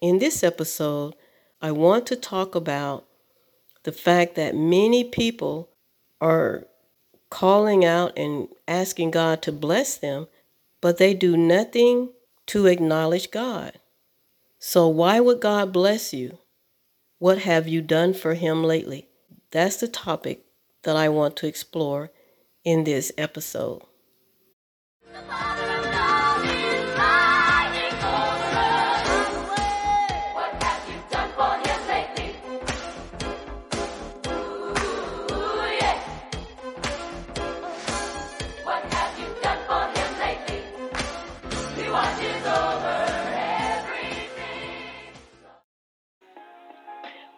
In this episode, I want to talk about the fact that many people are calling out and asking God to bless them, but they do nothing to acknowledge God. So, why would God bless you? What have you done for Him lately? That's the topic that I want to explore in this episode.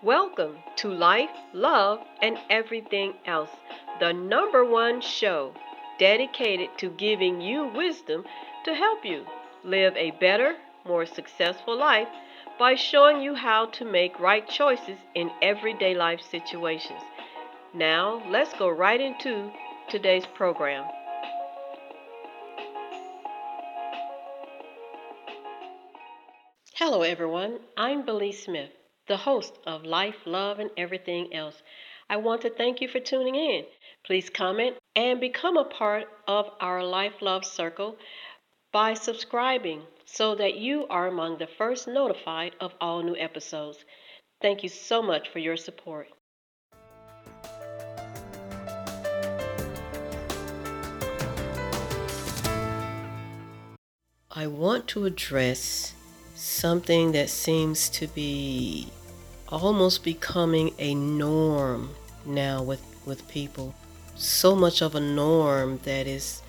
Welcome to Life, Love, and Everything Else, the number one show dedicated to giving you wisdom to help you live a better, more successful life by showing you how to make right choices in everyday life situations. Now, let's go right into today's program. Hello, everyone. I'm Belize Smith the host of Life, Love, and Everything Else. I want to thank you for tuning in. Please comment and become a part of our Life Love Circle by subscribing so that you are among the first notified of all new episodes. Thank you so much for your support. I want to address something that seems to be almost becoming a norm now with, with people. So much of a norm that is,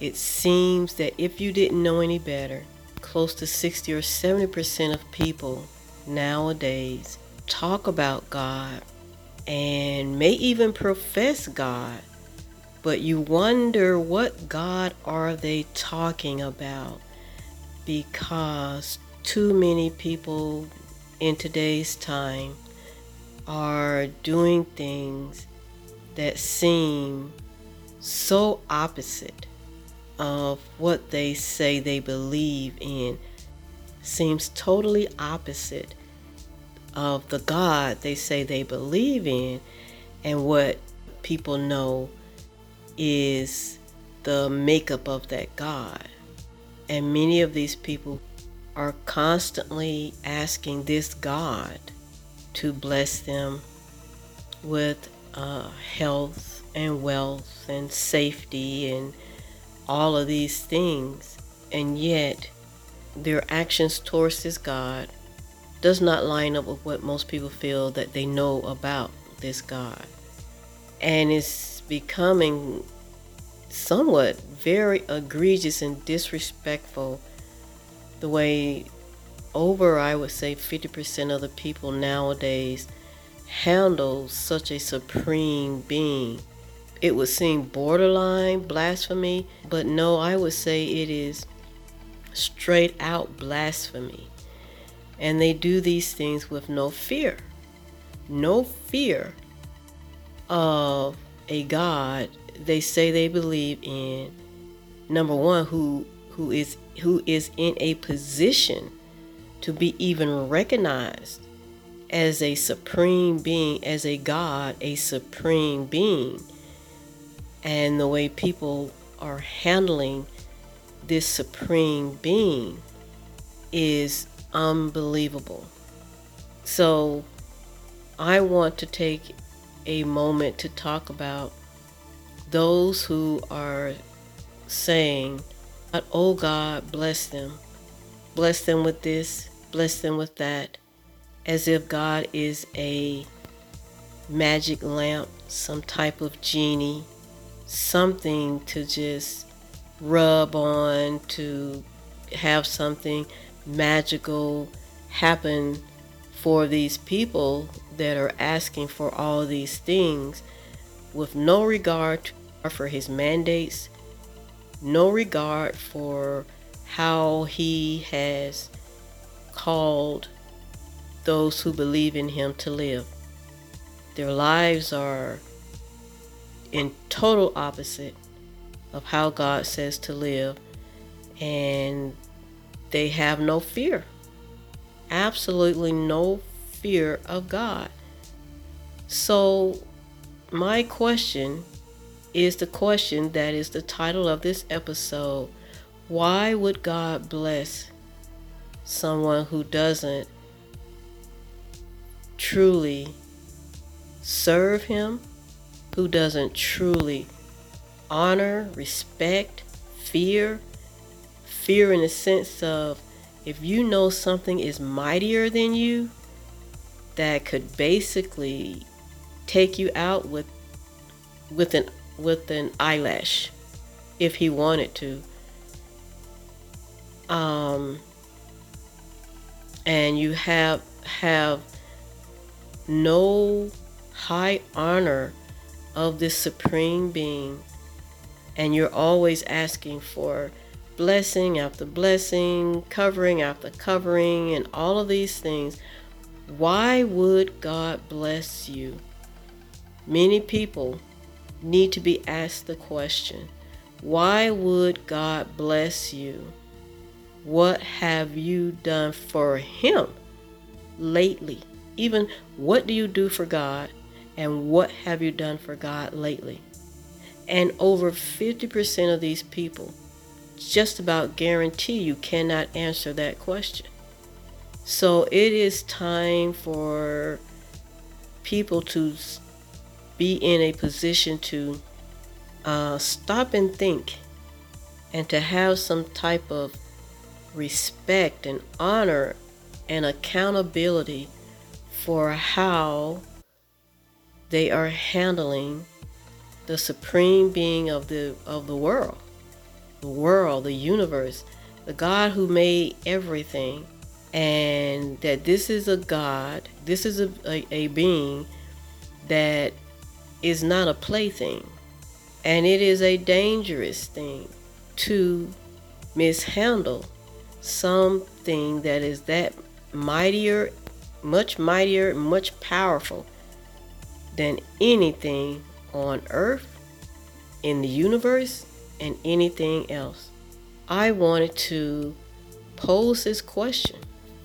it seems that if you didn't know any better, close to 60 or 70% of people nowadays talk about God and may even profess God, but you wonder what God are they talking about because too many people in today's time are doing things that seem so opposite of what they say they believe in seems totally opposite of the God they say they believe in and what people know is the makeup of that God. And many of these people are constantly asking this God to bless them with uh, health and wealth and safety and all of these things. And yet, their actions towards this God does not line up with what most people feel that they know about this God. And it's becoming somewhat very egregious and disrespectful the way over, I would say, 50% of the people nowadays handle such a supreme being. It would seem borderline blasphemy, but no, I would say it is straight out blasphemy. And they do these things with no fear. No fear of a God they say they believe in. Number one, who who is who is in a position to be even recognized as a supreme being, as a God, a supreme being. And the way people are handling this supreme being is unbelievable. So, I want to take a moment to talk about those who are saying but, oh God, bless them. Bless them with this, bless them with that, as if God is a magic lamp, some type of genie, something to just rub on, to have something magical happen for these people that are asking for all these things with no regard for his mandates, no regard for how he has called those who believe in him to live. Their lives are in total opposite of how God says to live, and they have no fear absolutely no fear of God. So, my question is the question that is the title of this episode Why would God bless someone who doesn't truly serve Him, who doesn't truly honor, respect, fear? Fear in the sense of if you know something is mightier than you, that could basically take you out with with an with an eyelash if he wanted to. Um, and you have have no high honor of this supreme being and you're always asking for blessing after blessing, covering after covering, and all of these things, why would God bless you? Many people need to be asked the question why would God bless you? What have you done for Him lately? Even what do you do for God and what have you done for God lately? And over 50% of these people just about guarantee you cannot answer that question. So it is time for people to be in a position to uh, stop and think and to have some type of respect and honor and accountability for how they are handling the supreme being of the of the world the world the universe the god who made everything and that this is a god this is a, a, a being that is not a plaything. And it is a dangerous thing to mishandle something that is that mightier, much mightier, much powerful than anything on earth, in the universe, and anything else. I wanted to pose this question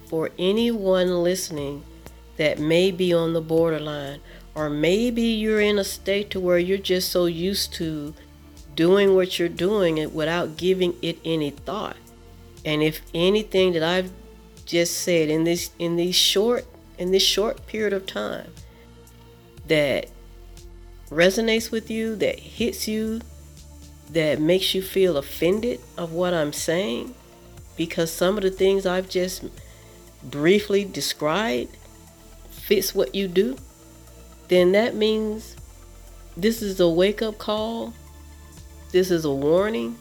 for anyone listening that may be on the borderline or maybe you're in a state to where you're just so used to doing what you're doing it without giving it any thought. And if anything that I've just said in this in these short in this short period of time that resonates with you, that hits you, that makes you feel offended of what I'm saying, because some of the things I've just briefly described fits what you do, then that means this is a wake up call. This is a warning.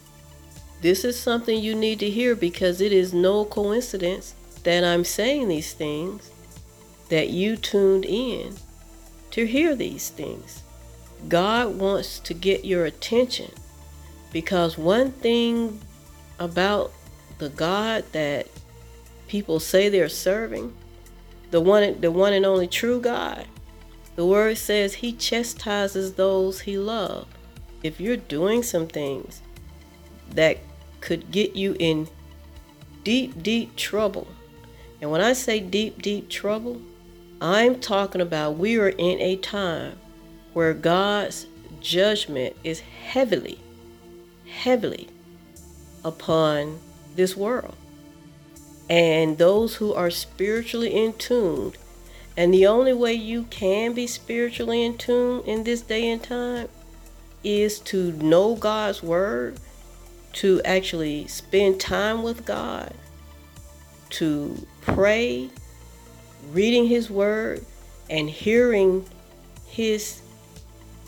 This is something you need to hear because it is no coincidence that I'm saying these things, that you tuned in to hear these things. God wants to get your attention because one thing about the God that people say they're serving, the one the one and only true God, the word says he chastises those he loves. If you're doing some things that could get you in deep, deep trouble, and when I say deep, deep trouble, I'm talking about we are in a time where God's judgment is heavily, heavily upon this world. And those who are spiritually in tune and the only way you can be spiritually in tune in this day and time is to know God's word, to actually spend time with God, to pray, reading His word, and hearing His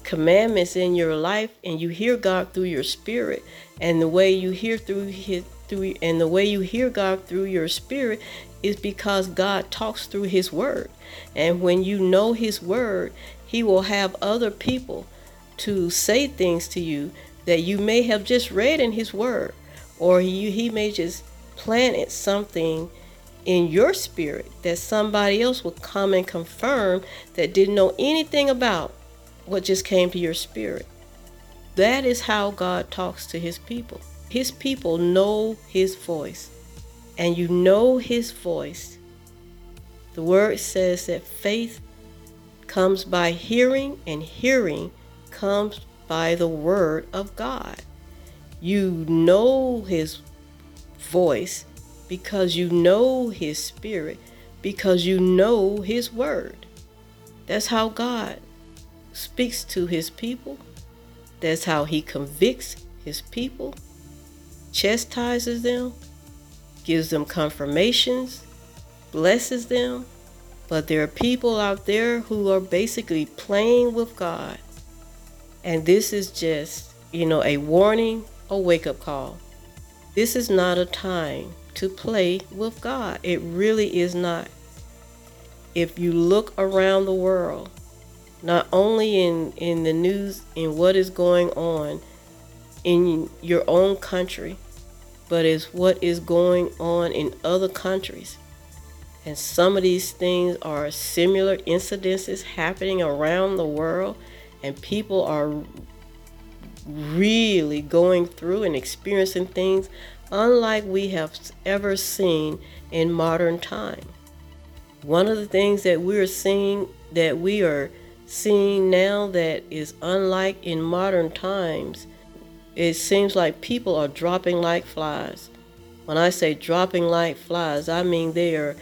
commandments in your life and you hear God through your spirit. And the way you hear through his through and the way you hear God through your spirit is because God talks through his word. And when you know his word, he will have other people to say things to you that you may have just read in his word or he, he may just planted something in your spirit that somebody else will come and confirm that didn't know anything about what just came to your spirit. That is how God talks to his people. His people know his voice. And you know his voice The word says that faith comes by hearing, and hearing comes by the word of God. You know his voice because you know his spirit, because you know his word. That's how God speaks to his people. That's how he convicts his people, chastises them, gives them confirmations, blesses them. But there are people out there who are basically playing with God. And this is just, you know, a warning, a wake up call. This is not a time to play with God. It really is not. If you look around the world, not only in, in the news, in what is going on in your own country, but is what is going on in other countries. And some of these things are similar incidences happening around the world, and people are really going through and experiencing things unlike we have ever seen in modern time. One of the things that we're seeing that we are seeing now that is unlike in modern times, it seems like people are dropping like flies. When I say dropping like flies, I mean they are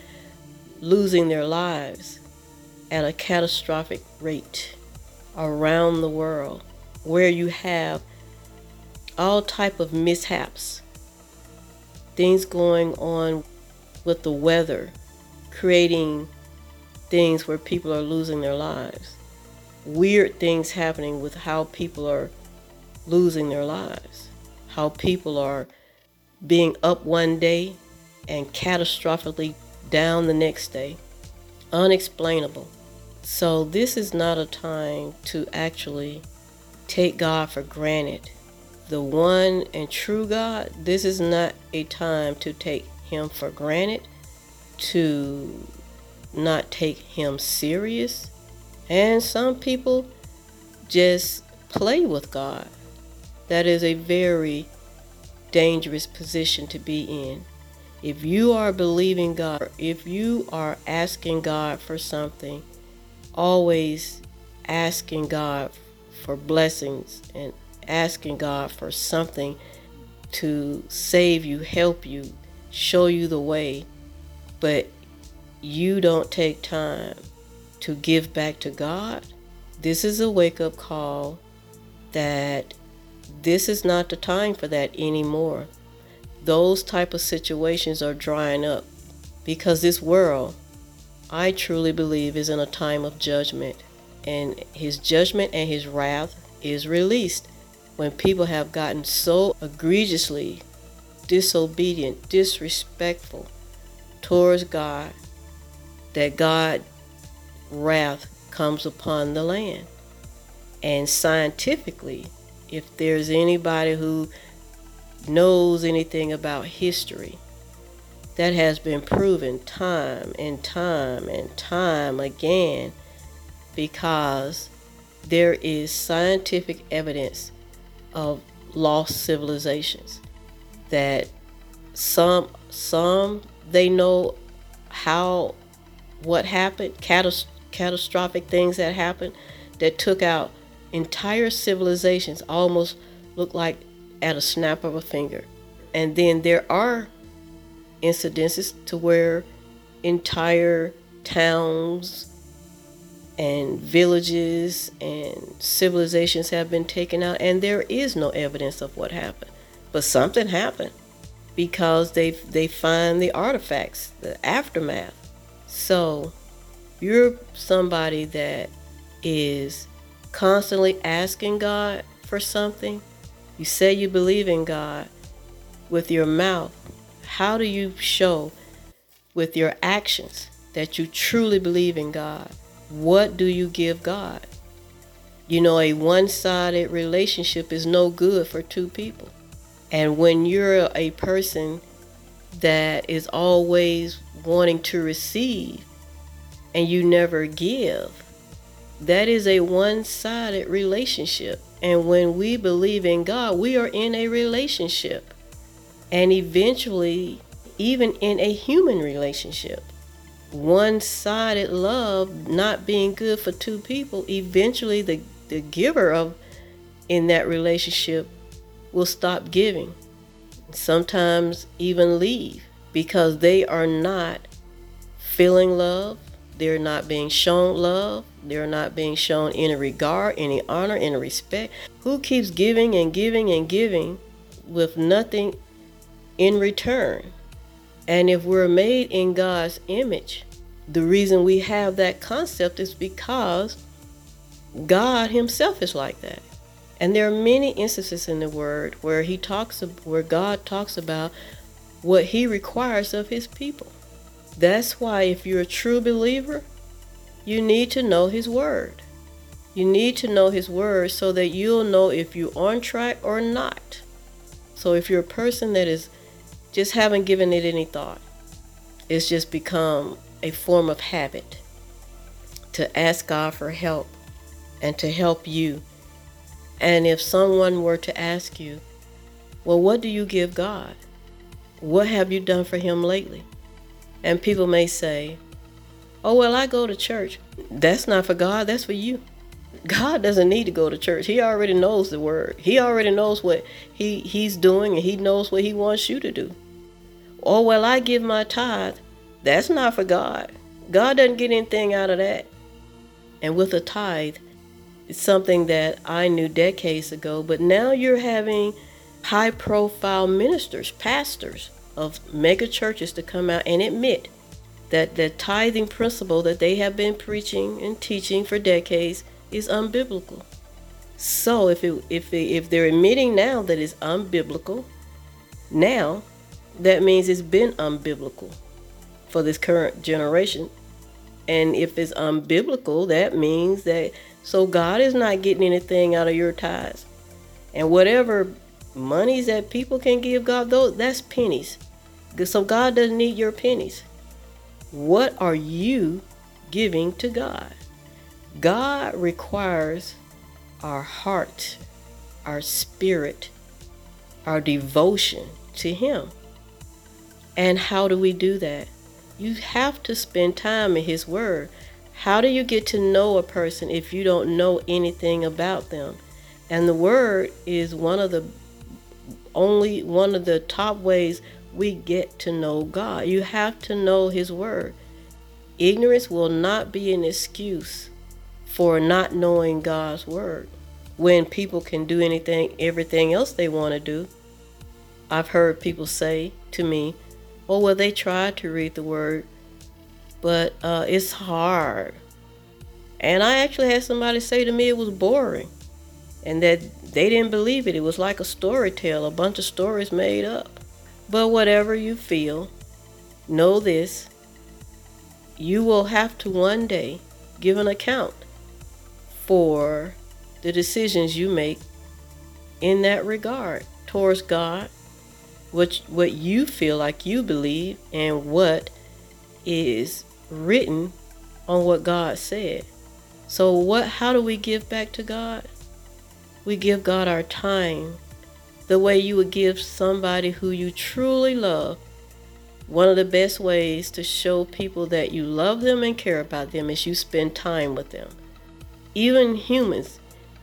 losing their lives at a catastrophic rate around the world where you have all type of mishaps things going on with the weather creating things where people are losing their lives weird things happening with how people are losing their lives how people are being up one day and catastrophically down the next day unexplainable so this is not a time to actually take God for granted. The one and true God, this is not a time to take him for granted, to not take him serious. And some people just play with God. That is a very dangerous position to be in. If you are believing God, if you are asking God for something, always asking God for blessings and asking God for something to save you, help you, show you the way, but you don't take time to give back to God, this is a wake up call that this is not the time for that anymore. Those type of situations are drying up because this world, I truly believe, is in a time of judgment and his judgment and his wrath is released when people have gotten so egregiously disobedient, disrespectful towards God that God wrath comes upon the land. And scientifically, if there's anybody who knows anything about history, that has been proven time and time and time again because there is scientific evidence of lost civilizations that some some they know how what happened catas- catastrophic things that happened that took out entire civilizations almost look like at a snap of a finger and then there are incidences to where entire towns and villages and civilizations have been taken out, and there is no evidence of what happened. But something happened because they they find the artifacts, the aftermath. So you're somebody that is constantly asking God for something. You say you believe in God with your mouth. How do you show with your actions that you truly believe in God? What do you give God? You know, a one sided relationship is no good for two people. And when you're a person that is always wanting to receive and you never give, that is a one sided relationship. And when we believe in God, we are in a relationship. And eventually, even in a human relationship, one sided love not being good for two people, eventually the, the giver of in that relationship will stop giving. Sometimes even leave because they are not feeling love, they're not being shown love, they're not being shown any regard, any honor, any respect. Who keeps giving and giving and giving with nothing in return? And if we're made in God's image, the reason we have that concept is because God Himself is like that. And there are many instances in the Word where He talks, where God talks about what He requires of His people. That's why, if you're a true believer, you need to know His Word. You need to know His Word so that you'll know if you're on track or not. So, if you're a person that is just haven't given it any thought, it's just become a form of habit to ask God for help and to help you. And if someone were to ask you, Well, what do you give God? What have you done for Him lately? And people may say, Oh, well, I go to church. That's not for God, that's for you. God doesn't need to go to church. He already knows the word. He already knows what he, he's doing and he knows what he wants you to do. Oh, well, I give my tithe. That's not for God. God doesn't get anything out of that. And with a tithe, it's something that I knew decades ago, but now you're having high profile ministers, pastors of mega churches to come out and admit that the tithing principle that they have been preaching and teaching for decades is unbiblical. So if it, if it, if they're admitting now that it's unbiblical, now that means it's been unbiblical for this current generation. And if it's unbiblical, that means that so God is not getting anything out of your tithes. And whatever monies that people can give God, those that's pennies. So God doesn't need your pennies. What are you giving to God? God requires our heart, our spirit, our devotion to Him. And how do we do that? You have to spend time in His Word. How do you get to know a person if you don't know anything about them? And the Word is one of the only one of the top ways we get to know God. You have to know His Word. Ignorance will not be an excuse for not knowing God's Word when people can do anything, everything else they want to do. I've heard people say to me, Oh, well, they tried to read the word, but uh, it's hard. And I actually had somebody say to me it was boring and that they didn't believe it. It was like a story tale, a bunch of stories made up. But whatever you feel, know this you will have to one day give an account for the decisions you make in that regard towards God what what you feel like you believe and what is written on what God said. So what how do we give back to God? We give God our time the way you would give somebody who you truly love. One of the best ways to show people that you love them and care about them is you spend time with them. Even humans,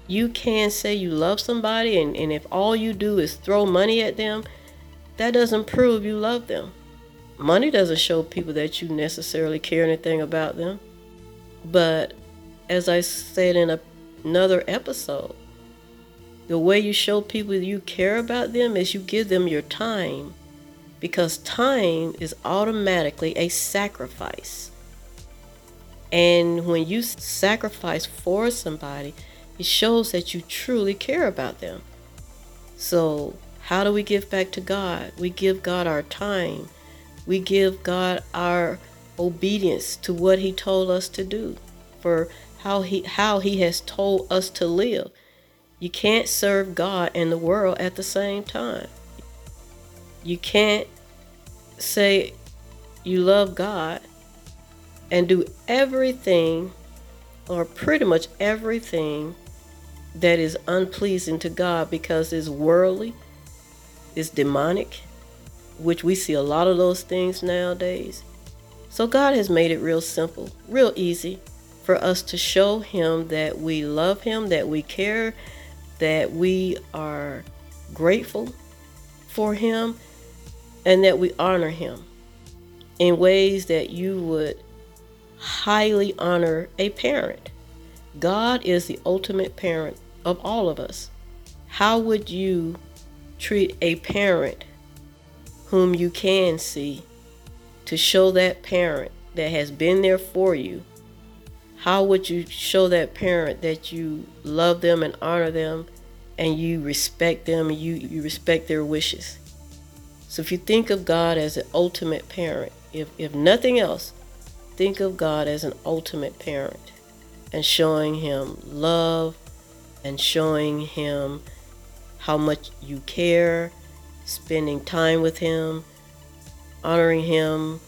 you can say you love somebody, and, and if all you do is throw money at them, that doesn't prove you love them. Money doesn't show people that you necessarily care anything about them. But as I said in a, another episode, the way you show people you care about them is you give them your time because time is automatically a sacrifice. And when you sacrifice for somebody, it shows that you truly care about them. So how do we give back to God? We give God our time. We give God our obedience to what he told us to do for how he how he has told us to live. You can't serve God and the world at the same time. You can't say you love God and do everything or pretty much everything that is unpleasing to God because it's worldly, it's demonic, which we see a lot of those things nowadays. So God has made it real simple, real easy for us to show Him that we love Him, that we care, that we are grateful for Him, and that we honor Him in ways that you would highly honor a parent. God is the ultimate parent of all of us. How would you treat a parent whom you can see to show that parent that has been there for you? How would you show that parent that you love them and honor them and you respect them and you, you respect their wishes? So if you think of God as an ultimate parent, if, if nothing else, think of God as an ultimate parent and showing him love and showing him how much you care, spending time with him, honoring him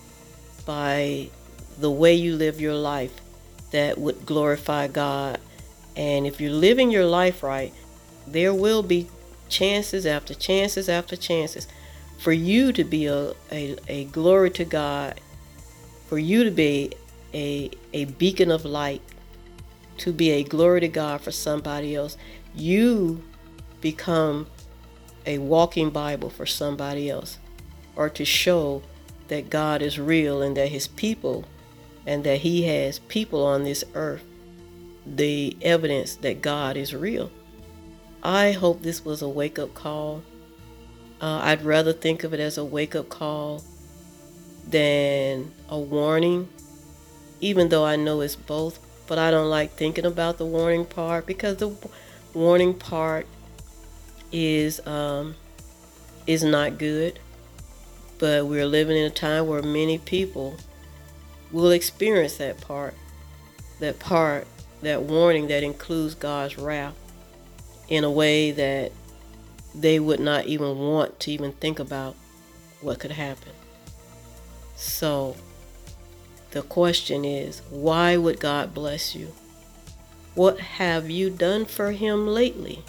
by the way you live your life that would glorify God. And if you're living your life right, there will be chances after chances after chances for you to be a, a, a glory to God, for you to be a, a beacon of light, to be a glory to God for somebody else. You become a walking Bible for somebody else, or to show that God is real and that His people and that He has people on this earth, the evidence that God is real. I hope this was a wake up call uh, I'd rather think of it as a wake up call than a warning, even though I know it's both. But I don't like thinking about the warning part because the warning part is um, is not good. But we're living in a time where many people will experience that part, that part, that warning that includes God's wrath in a way that they would not even want to even think about what could happen. So the question is, why would God bless you? What have you done for Him lately?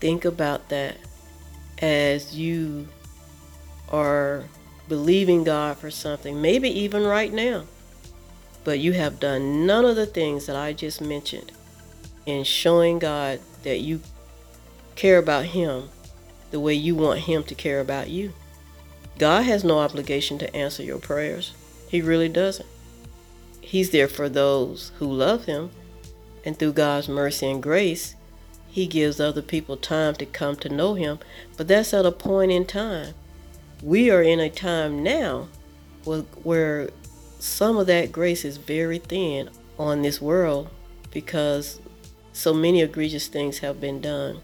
Think about that as you are believing God for something, maybe even right now. But you have done none of the things that I just mentioned in showing God that you care about Him the way you want Him to care about you. God has no obligation to answer your prayers. He really doesn't. He's there for those who love Him, and through God's mercy and grace, He gives other people time to come to know Him, but that's at a point in time. We are in a time now where some of that grace is very thin on this world because so many egregious things have been done.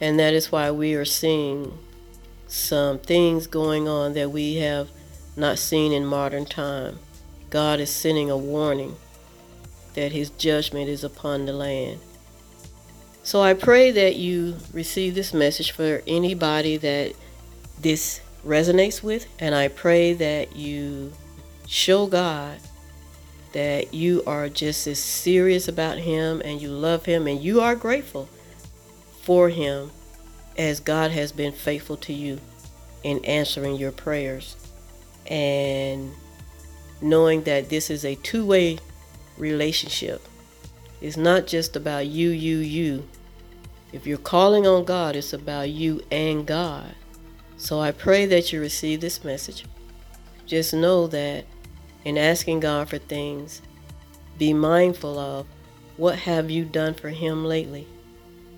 And that is why we are seeing some things going on that we have not seen in modern time. God is sending a warning that his judgment is upon the land. So I pray that you receive this message for anybody that this resonates with, and I pray that you show God that you are just as serious about him and you love him and you are grateful for him as God has been faithful to you in answering your prayers. And knowing that this is a two way relationship. It's not just about you, you, you. If you're calling on God, it's about you and God. So I pray that you receive this message. Just know that in asking God for things, be mindful of what have you done for him lately?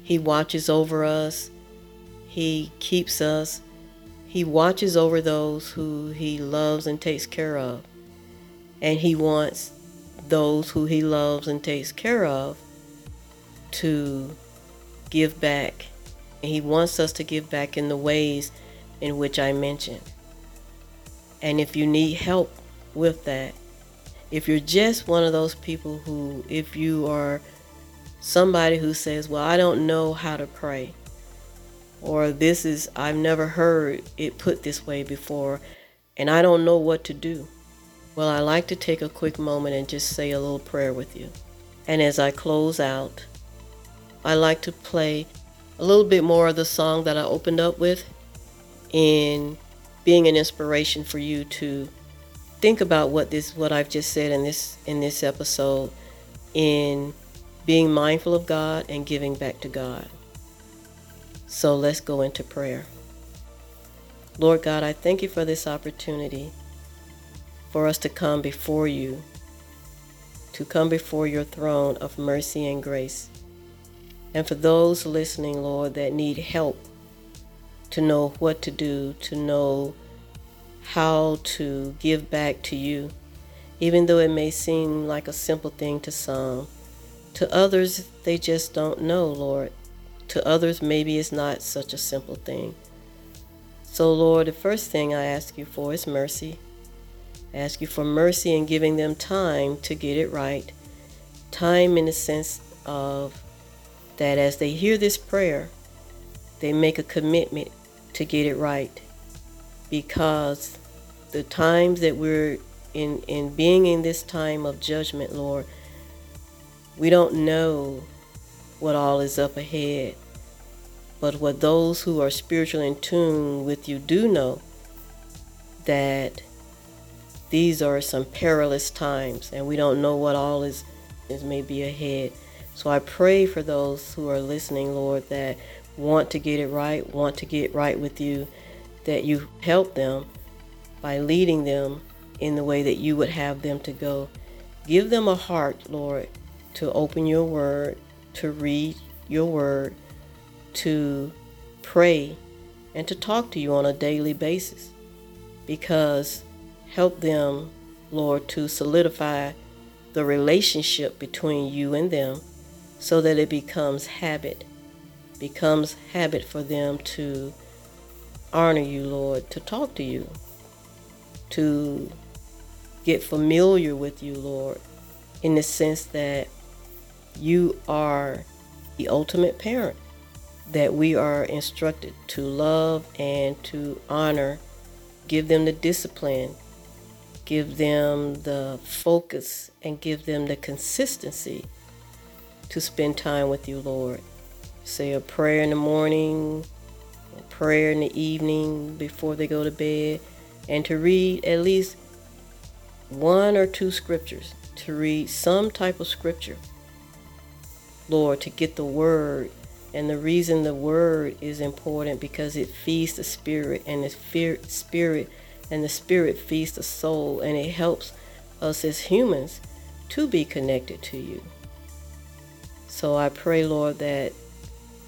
He watches over us. He keeps us. He watches over those who he loves and takes care of. And he wants those who he loves and takes care of to give back. And he wants us to give back in the ways in which I mentioned. And if you need help with that, if you're just one of those people who, if you are somebody who says, Well, I don't know how to pray, or this is, I've never heard it put this way before, and I don't know what to do. Well, I like to take a quick moment and just say a little prayer with you. And as I close out, I like to play a little bit more of the song that I opened up with in being an inspiration for you to think about what this what I've just said in this in this episode in being mindful of God and giving back to God. So let's go into prayer. Lord God, I thank you for this opportunity for us to come before you, to come before your throne of mercy and grace. And for those listening, Lord, that need help to know what to do, to know how to give back to you, even though it may seem like a simple thing to some. To others, they just don't know, Lord. To others, maybe it's not such a simple thing. So, Lord, the first thing I ask you for is mercy. I ask you for mercy in giving them time to get it right. Time in the sense of that as they hear this prayer, they make a commitment to get it right. Because the times that we're in, in being in this time of judgment, Lord, we don't know what all is up ahead. But what those who are spiritually in tune with you do know that these are some perilous times and we don't know what all is, is may be ahead. So I pray for those who are listening, Lord, that want to get it right, want to get right with you, that you help them by leading them in the way that you would have them to go. Give them a heart, Lord, to open your word, to read your word, to pray and to talk to you on a daily basis because help them, Lord, to solidify the relationship between you and them so that it becomes habit, becomes habit for them to honor you, Lord, to talk to you, to get familiar with you, Lord, in the sense that you are the ultimate parent that we are instructed to love and to honor, give them the discipline, give them the focus, and give them the consistency to spend time with you, Lord. Say a prayer in the morning, a prayer in the evening before they go to bed, and to read at least one or two scriptures, to read some type of scripture. Lord, to get the word and the reason the word is important because it feeds the spirit and the spirit and the spirit feeds the soul and it helps us as humans to be connected to you. So I pray, Lord, that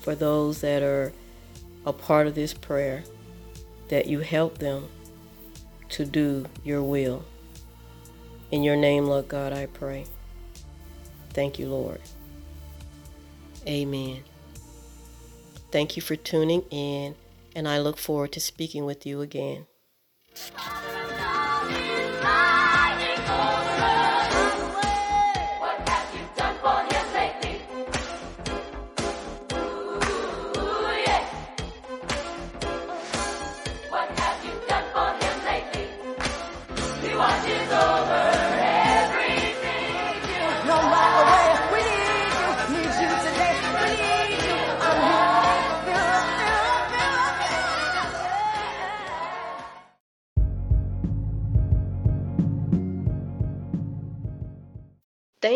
for those that are a part of this prayer, that you help them to do your will. In your name, Lord God, I pray. Thank you, Lord. Amen. Thank you for tuning in, and I look forward to speaking with you again.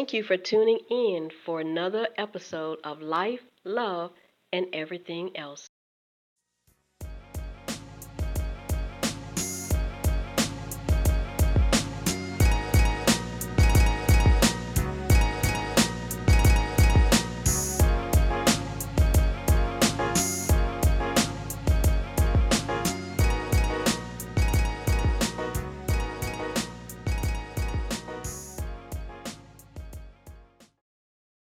Thank you for tuning in for another episode of Life, Love, and Everything Else.